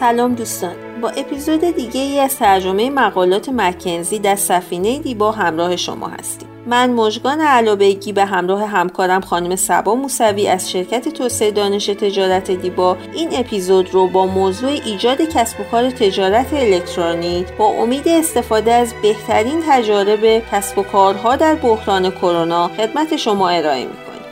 سلام دوستان. با اپیزود دیگه ای از ترجمه مقالات مکنزی در سفینه دیبا همراه شما هستیم. من مژگان علابگی به همراه همکارم خانم سبا موسوی از شرکت توسعه دانش تجارت دیبا این اپیزود رو با موضوع ایجاد کسب و کار تجارت الکترونیک با امید استفاده از بهترین تجارب کسب و کارها در بحران کرونا خدمت شما ارائه می‌کنیم.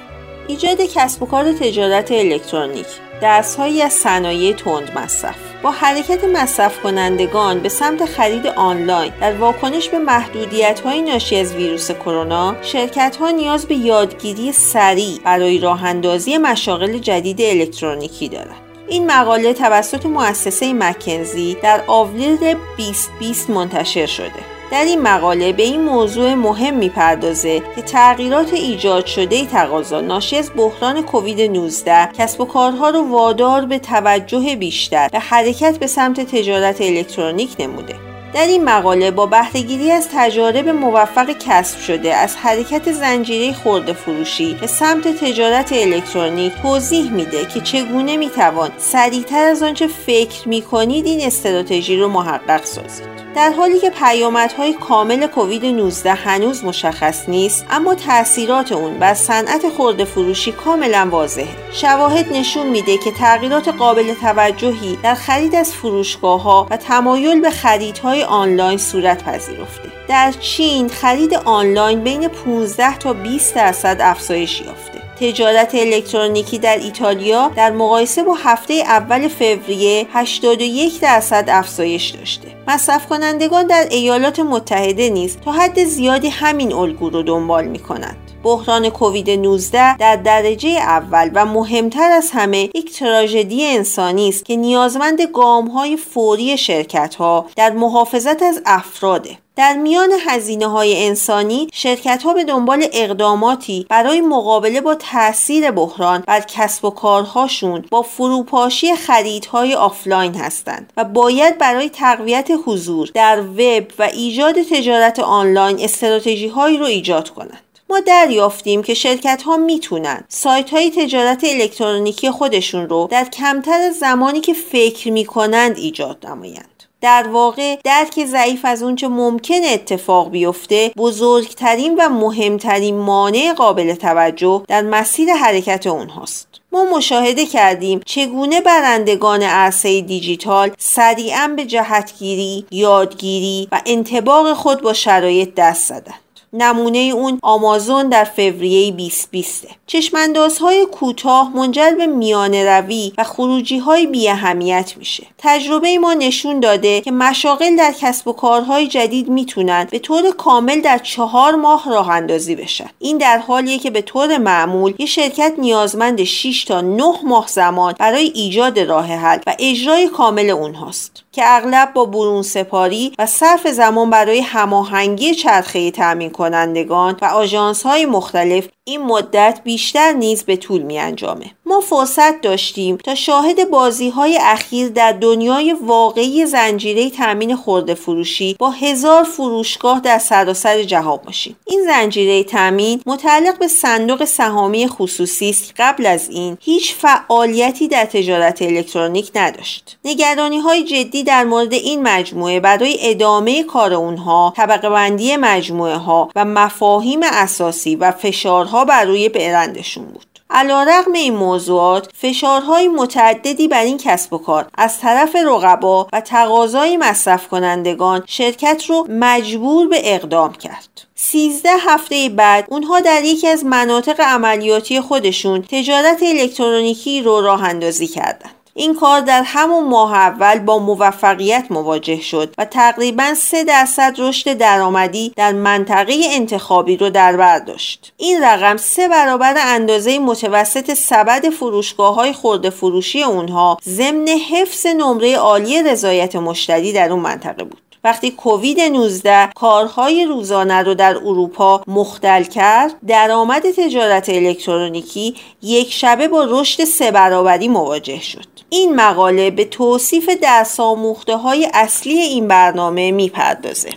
ایجاد کسب و کار تجارت الکترونیک. دستهایی از صنایع تند مصرف. با حرکت مصرف کنندگان به سمت خرید آنلاین در واکنش به محدودیت های ناشی از ویروس کرونا شرکت ها نیاز به یادگیری سریع برای راه اندازی مشاغل جدید الکترونیکی دارند. این مقاله توسط مؤسسه مکنزی در آوریل 2020 منتشر شده. در این مقاله به این موضوع مهم می‌پردازه که تغییرات ایجاد شده تقاضا ناشی از بحران کووید 19 کسب و کارها رو وادار به توجه بیشتر و حرکت به سمت تجارت الکترونیک نموده. در این مقاله با بهرهگیری از تجارب موفق کسب شده از حرکت زنجیره خورده فروشی به سمت تجارت الکترونیک توضیح میده که چگونه می‌توان سریعتر از آنچه فکر می‌کنید این استراتژی رو محقق سازید. در حالی که پیامدهای کامل کووید 19 هنوز مشخص نیست اما تاثیرات اون بر صنعت خورده فروشی کاملا واضحه. شواهد نشون میده که تغییرات قابل توجهی در خرید از فروشگاه ها و تمایل به خریدهای آنلاین صورت پذیرفته در چین خرید آنلاین بین 15 تا 20 درصد افزایش یافته تجارت الکترونیکی در ایتالیا در مقایسه با هفته اول فوریه 81 درصد افزایش داشته. مصرف کنندگان در ایالات متحده نیز تا حد زیادی همین الگو رو دنبال می کنند. بحران کووید 19 در درجه اول و مهمتر از همه یک تراژدی انسانی است که نیازمند گام های فوری شرکت ها در محافظت از افراده. در میان هزینه های انسانی شرکت ها به دنبال اقداماتی برای مقابله با تاثیر بحران بر کسب و کارهاشون با فروپاشی خریدهای آفلاین هستند و باید برای تقویت حضور در وب و ایجاد تجارت آنلاین استراتژی هایی رو ایجاد کنند. ما دریافتیم که شرکت ها می‌تونن. سایت های تجارت الکترونیکی خودشون رو در کمتر زمانی که فکر می‌کنند ایجاد نمایند. در واقع درک ضعیف از اونچه ممکن اتفاق بیفته بزرگترین و مهمترین مانع قابل توجه در مسیر حرکت اونهاست. ما مشاهده کردیم چگونه برندگان عرصه دیجیتال سریعا به جهتگیری، یادگیری و انتباق خود با شرایط دست زدند. نمونه اون آمازون در فوریه 2020 چشماندازهای کوتاه منجر به میانه روی و خروجی های بی اهمیت میشه. تجربه ما نشون داده که مشاغل در کسب و کارهای جدید می‌تونن به طور کامل در چهار ماه راه اندازی بشن. این در حالیه که به طور معمول یه شرکت نیازمند 6 تا 9 ماه زمان برای ایجاد راه حل و اجرای کامل اونهاست. که اغلب با برون سپاری و صرف زمان برای هماهنگی چرخه تأمین کنندگان و آژانس های مختلف این مدت بیشتر نیز به طول می انجامه. ما فرصت داشتیم تا شاهد بازی های اخیر در دنیای واقعی زنجیره تامین خورده فروشی با هزار فروشگاه در سراسر جهان باشیم. این زنجیره تامین متعلق به صندوق سهامی خصوصی است قبل از این هیچ فعالیتی در تجارت الکترونیک نداشت. نگرانی های جدی در مورد این مجموعه برای ادامه کار اونها، طبقه بندی مجموعه ها و مفاهیم اساسی و فشارها ها بر روی برندشون بود علا رقم این موضوعات فشارهای متعددی بر این کسب و کار از طرف رقبا و تقاضای مصرف کنندگان شرکت رو مجبور به اقدام کرد. سیزده هفته بعد اونها در یکی از مناطق عملیاتی خودشون تجارت الکترونیکی رو راه اندازی کردند. این کار در همون ماه اول با موفقیت مواجه شد و تقریبا 3 درصد رشد درآمدی در منطقه انتخابی رو در بر داشت. این رقم سه برابر اندازه متوسط سبد فروشگاه های خورده فروشی اونها ضمن حفظ نمره عالی رضایت مشتری در اون منطقه بود. وقتی کووید 19 کارهای روزانه رو در اروپا مختل کرد درآمد تجارت الکترونیکی یک شبه با رشد سه برابری مواجه شد. این مقاله به توصیف درس آموخته های اصلی این برنامه می‌پردازه.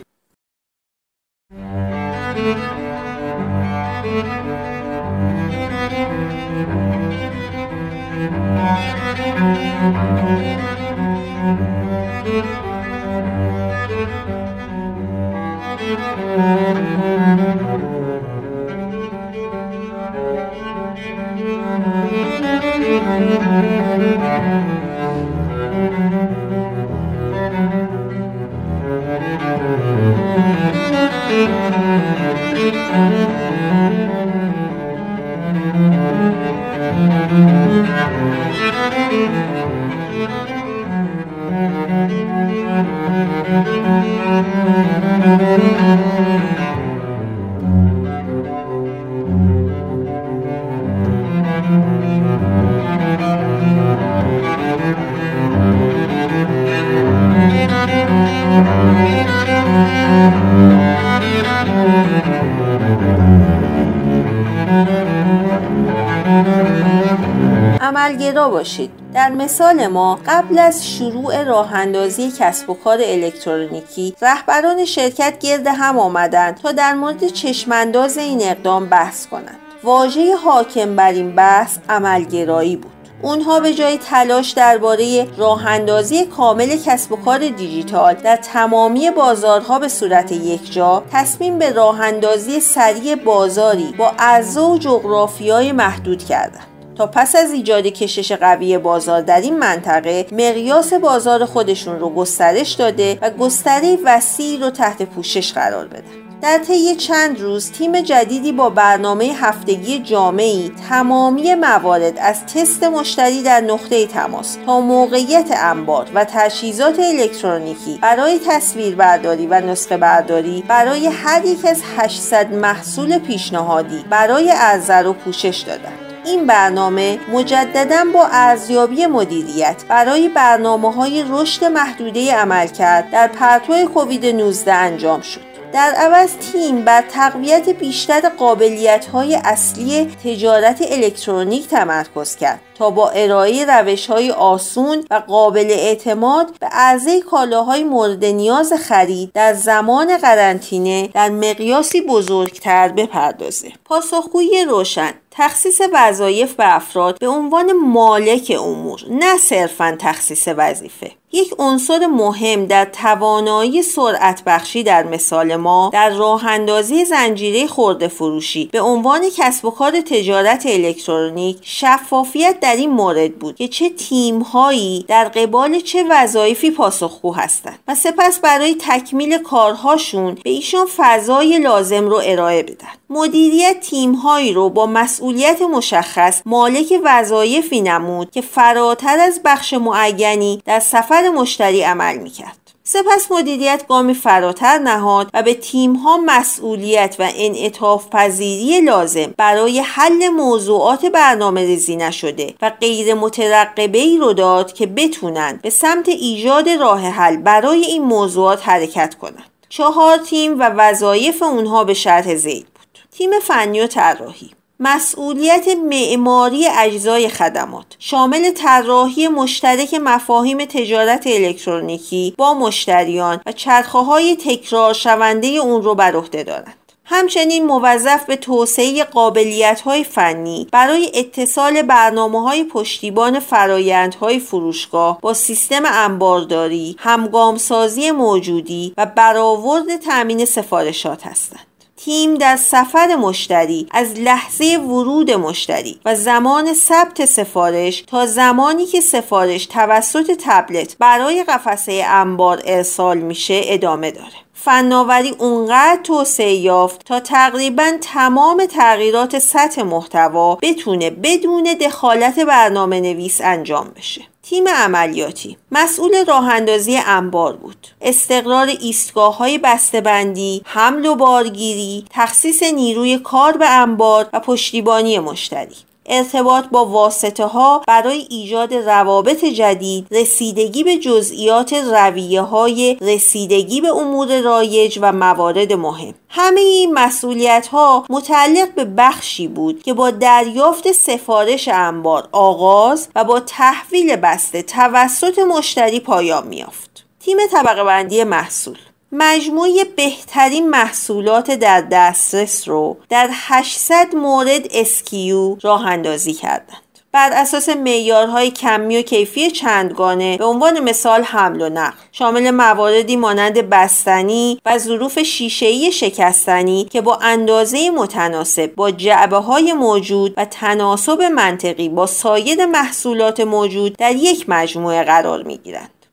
عملگرا باشید. در مثال ما قبل از شروع راه اندازی کسب و کار الکترونیکی رهبران شرکت گرد هم آمدند تا در مورد چشمانداز این اقدام بحث کنند. واژه حاکم بر این بحث عملگرایی بود. اونها به جای تلاش درباره راه اندازی کامل کسب و کار دیجیتال در تمامی بازارها به صورت یکجا تصمیم به راه اندازی سریع بازاری با اعضا و جغرافیای محدود کردند. تا پس از ایجاد کشش قوی بازار در این منطقه مقیاس بازار خودشون رو گسترش داده و گستره وسیع رو تحت پوشش قرار بده در طی چند روز تیم جدیدی با برنامه هفتگی جامعی تمامی موارد از تست مشتری در نقطه تماس تا موقعیت انبار و تجهیزات الکترونیکی برای تصویربرداری و نسخه برداری برای هر یک از 800 محصول پیشنهادی برای عرضه رو پوشش دادند این برنامه مجددا با ارزیابی مدیریت برای برنامه های رشد محدوده عمل کرد در پرتو کووید 19 انجام شد. در عوض تیم بر تقویت بیشتر قابلیت های اصلی تجارت الکترونیک تمرکز کرد تا با ارائه روش های آسون و قابل اعتماد به عرضه کالاهای مورد نیاز خرید در زمان قرنطینه در مقیاسی بزرگتر بپردازه. پاسخگویی روشن تخصیص وظایف به افراد به عنوان مالک امور نه صرفا تخصیص وظیفه. یک عنصر مهم در توانایی سرعت بخشی در مثال ما در راه اندازی زنجیره خورده فروشی به عنوان کسب و کار تجارت الکترونیک شفافیت در این مورد بود که چه تیم هایی در قبال چه وظایفی پاسخگو هستند و سپس برای تکمیل کارهاشون به ایشان فضای لازم رو ارائه بدن. مدیریت تیم هایی رو با مسئولیت مشخص مالک وظایفی نمود که فراتر از بخش معینی در سفر مشتری عمل می‌کرد سپس مدیریت گامی فراتر نهاد و به تیم ها مسئولیت و انعطاف پذیری لازم برای حل موضوعات برنامه ریزی نشده و غیر مترقبه ای رو داد که بتونن به سمت ایجاد راه حل برای این موضوعات حرکت کنند. چهار تیم و وظایف اونها به شرح زید بود. تیم فنی و طراحی مسئولیت معماری اجزای خدمات شامل طراحی مشترک مفاهیم تجارت الکترونیکی با مشتریان و چرخه های تکرار شونده اون رو بر عهده دارند همچنین موظف به توسعه قابلیت های فنی برای اتصال برنامه های پشتیبان فرایندهای فروشگاه با سیستم انبارداری، همگامسازی موجودی و برآورد تأمین سفارشات هستند. تیم در سفر مشتری از لحظه ورود مشتری و زمان ثبت سفارش تا زمانی که سفارش توسط تبلت برای قفسه انبار ارسال میشه ادامه داره. فناوری اونقدر توسعه یافت تا تقریبا تمام تغییرات سطح محتوا بتونه بدون دخالت برنامه نویس انجام بشه. تیم عملیاتی. مسئول راه اندازی انبار بود. استقرار ایستگاه های بسته‌بندی حمل و بارگیری تخصیص نیروی کار به انبار و پشتیبانی مشتری. ارتباط با واسطه ها برای ایجاد روابط جدید رسیدگی به جزئیات رویه های رسیدگی به امور رایج و موارد مهم. همه این مسئولیت ها متعلق به بخشی بود که با دریافت سفارش انبار آغاز و با تحویل بسته توسط مشتری پایان میافت تیم طبقه بندی محصول مجموعه بهترین محصولات در دسترس رو در 800 مورد SKU راه اندازی کردند. بر اساس معیارهای کمی و کیفی چندگانه به عنوان مثال حمل و نقل شامل مواردی مانند بستنی و ظروف شیشهای شکستنی که با اندازه متناسب با جعبه های موجود و تناسب منطقی با سایز محصولات موجود در یک مجموعه قرار می.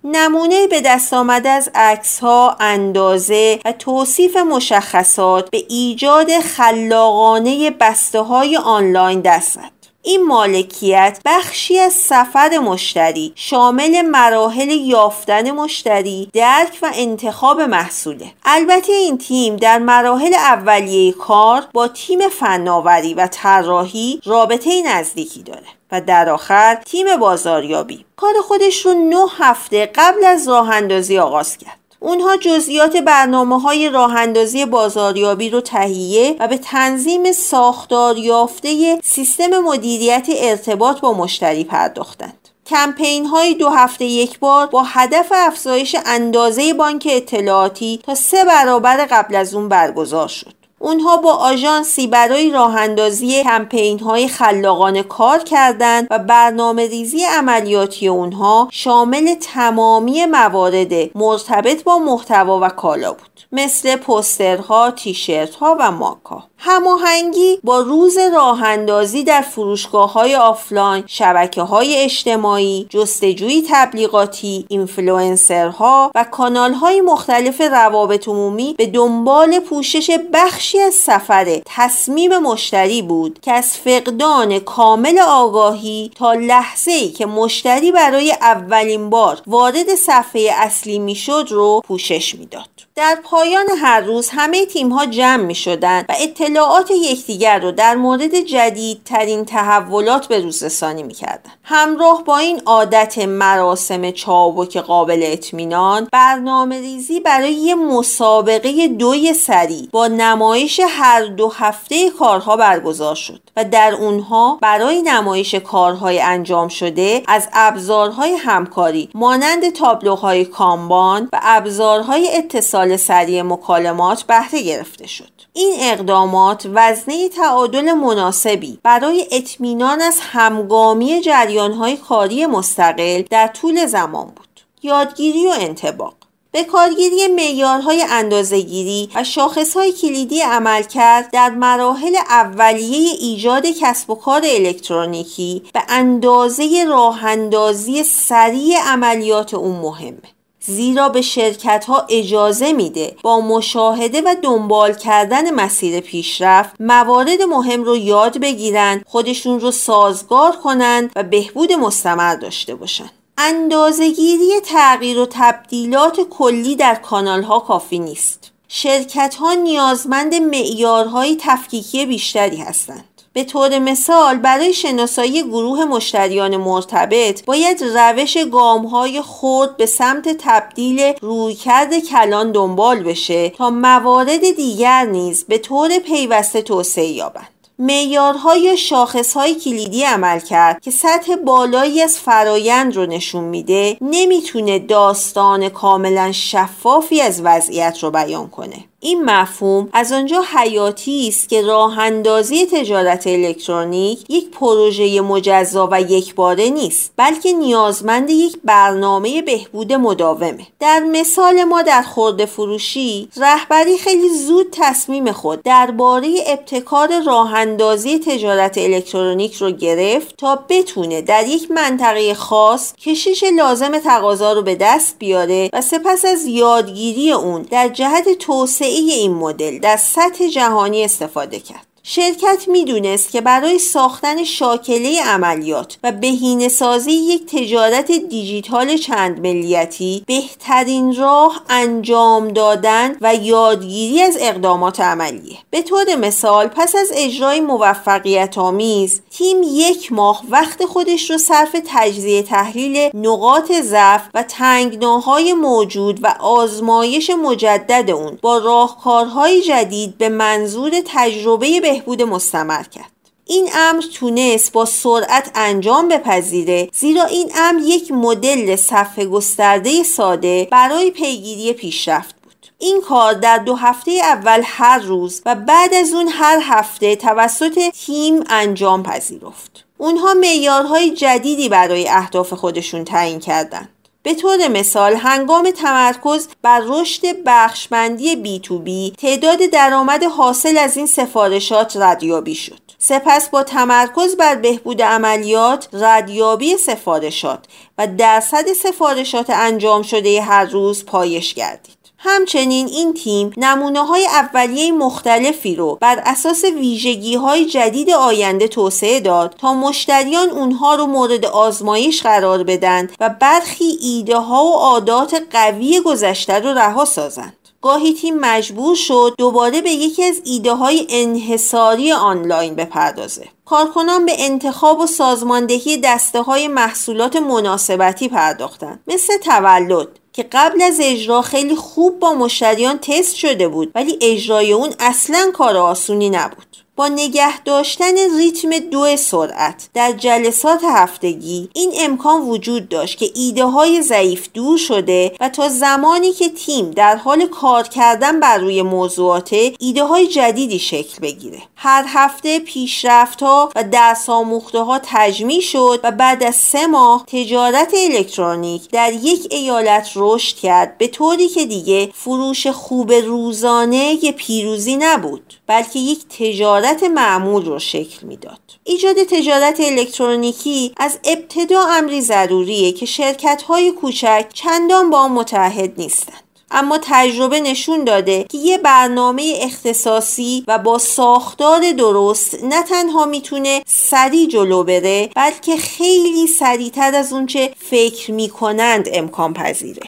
نمونه به دست آمده از عکس ها اندازه و توصیف مشخصات به ایجاد خلاقانه بسته های آنلاین دست این مالکیت بخشی از سفر مشتری شامل مراحل یافتن مشتری درک و انتخاب محصوله. البته این تیم در مراحل اولیه کار با تیم فناوری و طراحی رابطه نزدیکی داره. و در آخر تیم بازاریابی کار خودش رو نه هفته قبل از راه اندازی آغاز کرد اونها جزئیات برنامه های راه اندازی بازاریابی رو تهیه و به تنظیم ساختار یافته سیستم مدیریت ارتباط با مشتری پرداختند. کمپین های دو هفته یک بار با هدف افزایش اندازه بانک اطلاعاتی تا سه برابر قبل از اون برگزار شد. اونها با آژانسی برای راه اندازی کمپین های خلاقانه کار کردند و برنامه ریزی عملیاتی اونها شامل تمامی موارد مرتبط با محتوا و کالا بود. مثل پوسترها، تیشرتها و ماکا هماهنگی با روز راه اندازی در فروشگاه های آفلاین، شبکه های اجتماعی، جستجوی تبلیغاتی، اینفلوئنسرها و کانال های مختلف روابط عمومی به دنبال پوشش بخشی از سفر تصمیم مشتری بود که از فقدان کامل آگاهی تا لحظه ای که مشتری برای اولین بار وارد صفحه اصلی می‌شد رو پوشش می‌داد. در پایان هر روز همه تیم ها جمع می شدن و اطلاعات یکدیگر رو در مورد جدیدترین تحولات به روز رسانی می کردن. همراه با این عادت مراسم چابک قابل اطمینان برنامه ریزی برای یه مسابقه دوی سری با نمایش هر دو هفته کارها برگزار شد و در اونها برای نمایش کارهای انجام شده از ابزارهای همکاری مانند تابلوهای کامبان و ابزارهای اتصال سریع مکالمات بهره گرفته شد این اقدامات وزنه تعادل مناسبی برای اطمینان از همگامی جریانهای کاری مستقل در طول زمان بود. یادگیری و انتباق به کارگیری معیارهای اندازهگیری و شاخصهای کلیدی عملکرد در مراحل اولیه ایجاد کسب و کار الکترونیکی به اندازه راهاندازی سریع عملیات اون مهمه. زیرا به شرکت ها اجازه میده با مشاهده و دنبال کردن مسیر پیشرفت موارد مهم رو یاد بگیرن خودشون رو سازگار کنند و بهبود مستمر داشته باشند. اندازهگیری تغییر و تبدیلات کلی در کانال ها کافی نیست. شرکت ها نیازمند معیارهای تفکیکی بیشتری هستند. به طور مثال برای شناسایی گروه مشتریان مرتبط باید روش گام های خود به سمت تبدیل رویکرد کلان دنبال بشه تا موارد دیگر نیز به طور پیوسته توسعه یابند. معیارها یا شاخصهای کلیدی عمل کرد که سطح بالایی از فرایند رو نشون میده نمی‌تونه داستان کاملا شفافی از وضعیت رو بیان کنه این مفهوم از آنجا حیاتی است که راه اندازی تجارت الکترونیک یک پروژه مجزا و یکباره نیست بلکه نیازمند یک برنامه بهبود مداومه. در مثال ما در خورده فروشی رهبری خیلی زود تصمیم خود درباره ابتکار راه اندازی تجارت الکترونیک رو گرفت تا بتونه در یک منطقه خاص کشش لازم تقاضا رو به دست بیاره و سپس از یادگیری اون در جهت توسعه این مدل در سطح جهانی استفاده کرد. شرکت می‌دونست که برای ساختن شاکله عملیات و بهینه سازی یک تجارت دیجیتال چند ملیتی بهترین راه انجام دادن و یادگیری از اقدامات عملیه. به طور مثال پس از اجرای موفقیت آمیز تیم یک ماه وقت خودش رو صرف تجزیه تحلیل نقاط ضعف و تنگناهای موجود و آزمایش مجدد اون با راهکارهای جدید به منظور تجربه به بهبود مستمر کرد. این امر تونست با سرعت انجام بپذیره زیرا این امر یک مدل صفحه گسترده ساده برای پیگیری پیشرفت بود. این کار در دو هفته اول هر روز و بعد از اون هر هفته توسط تیم انجام پذیرفت. اونها معیارهای جدیدی برای اهداف خودشون تعیین کردند. به طور مثال هنگام تمرکز بر رشد بخشمندی بی تو بی تعداد درآمد حاصل از این سفارشات ردیابی شد. سپس با تمرکز بر بهبود عملیات ردیابی سفارشات و درصد سفارشات انجام شده هر روز پایش گردید. همچنین این تیم نمونه های اولیه مختلفی رو بر اساس ویژگی های جدید آینده توسعه داد تا مشتریان اونها رو مورد آزمایش قرار بدن و برخی ایده ها و عادات قوی گذشته رو رها سازند. گاهی تیم مجبور شد دوباره به یکی از ایده های انحصاری آنلاین بپردازه. کارکنان به انتخاب و سازماندهی دسته های محصولات مناسبتی پرداختند مثل تولد که قبل از اجرا خیلی خوب با مشتریان تست شده بود ولی اجرای اون اصلا کار آسونی نبود با نگه داشتن ریتم دو سرعت در جلسات هفتگی این امکان وجود داشت که ایده های ضعیف دور شده و تا زمانی که تیم در حال کار کردن بر روی موضوعات ایده های جدیدی شکل بگیره. هر هفته پیشرفت ها و درس ها تجمیع شد و بعد از سه ماه تجارت الکترونیک در یک ایالت رشد کرد به طوری که دیگه فروش خوب روزانه پیروزی نبود. بلکه یک تجارت معمول رو شکل می‌داد. ایجاد تجارت الکترونیکی از ابتدا امری ضروریه که شرکت های کوچک چندان با متحد نیستند. اما تجربه نشون داده که یه برنامه اختصاصی و با ساختار درست نه تنها می‌تونه سریع جلو بره بلکه خیلی سریعتر از اونچه فکر می‌کنند امکان پذیره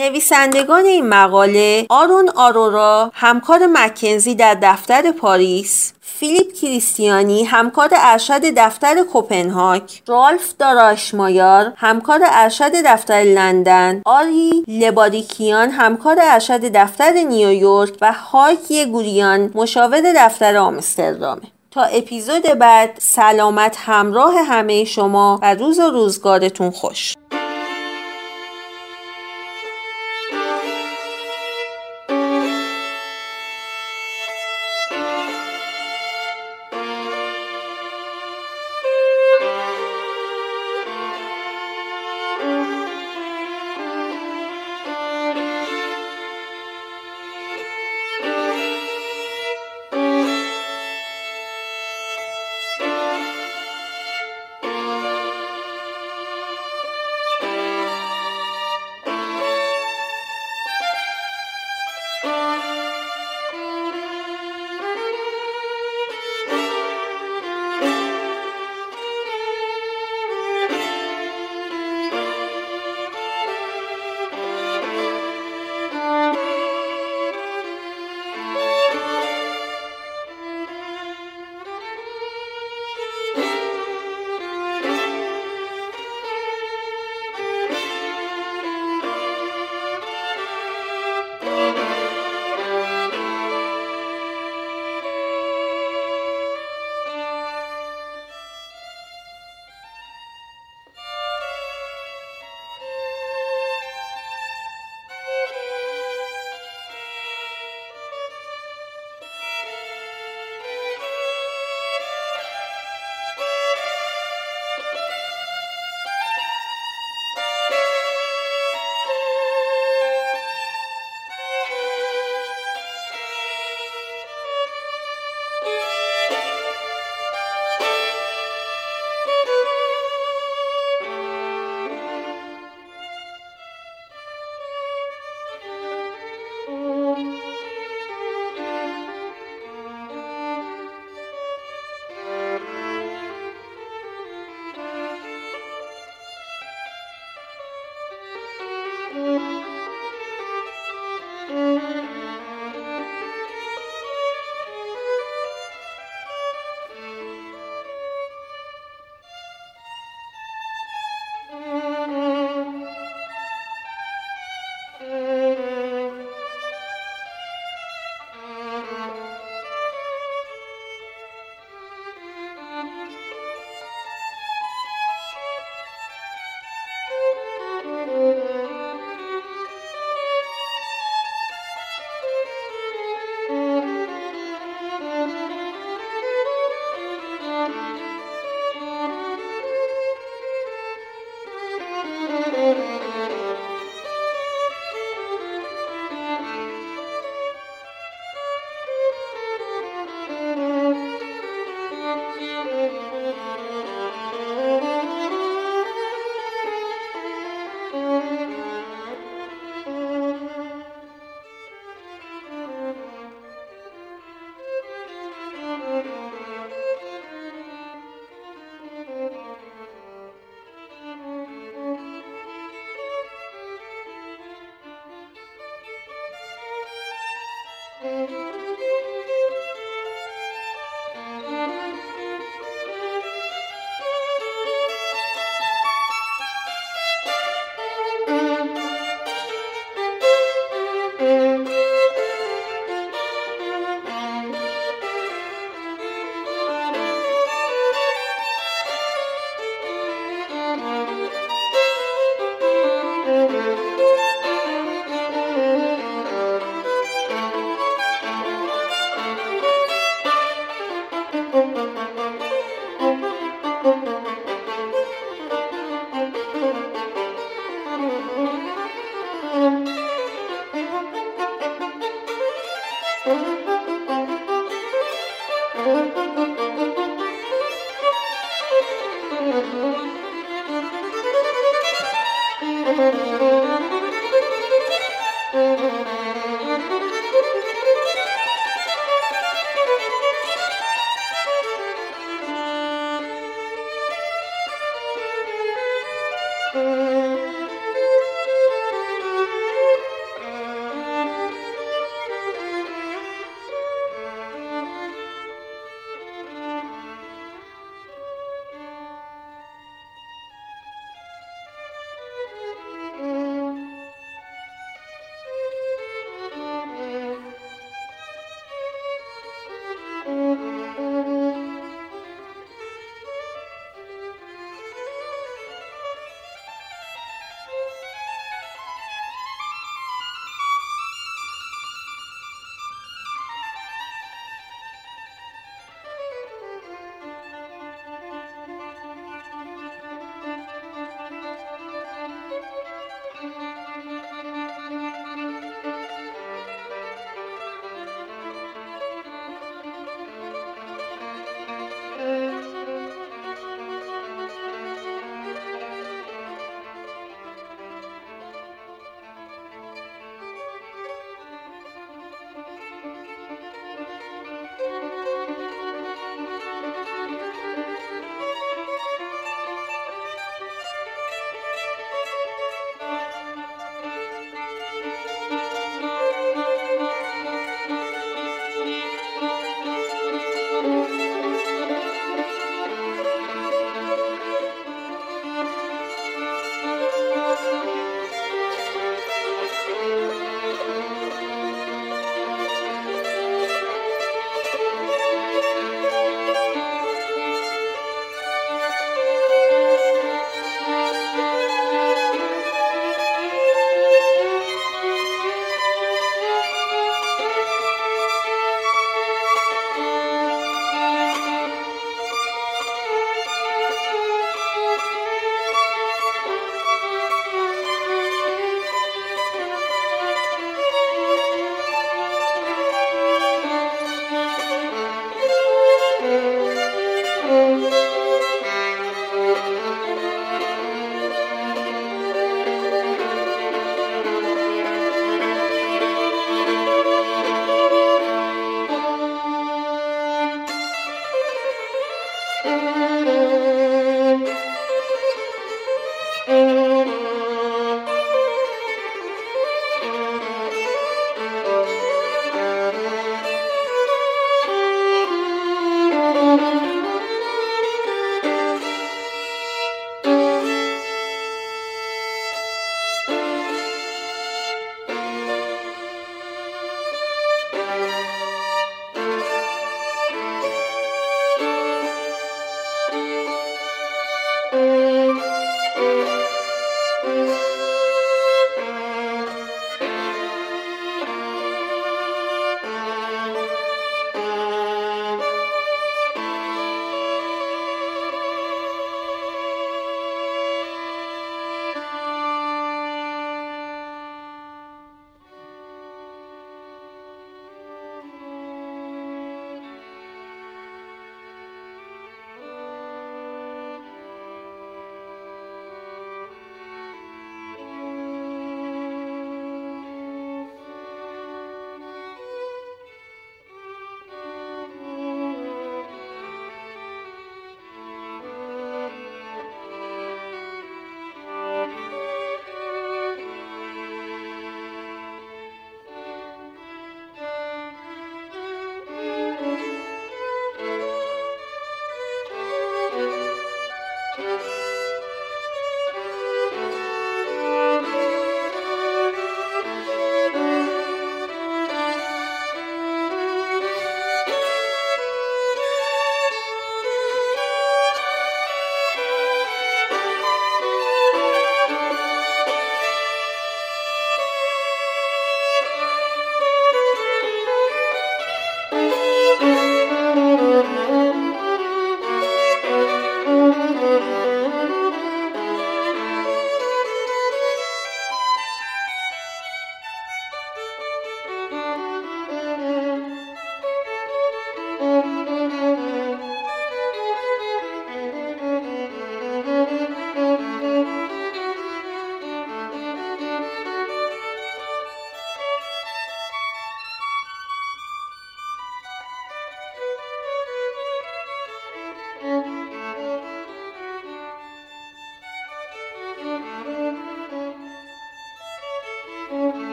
نویسندگان این مقاله آرون آرورا همکار مکنزی در دفتر پاریس فیلیپ کریستیانی همکار ارشد دفتر کوپنهاگ رالف داراشمایار همکار ارشد دفتر لندن آری لباریکیان همکار ارشد دفتر نیویورک و هاکی گوریان مشاور دفتر آمستردامه. تا اپیزود بعد سلامت همراه همه شما و روز و روزگارتون خوش.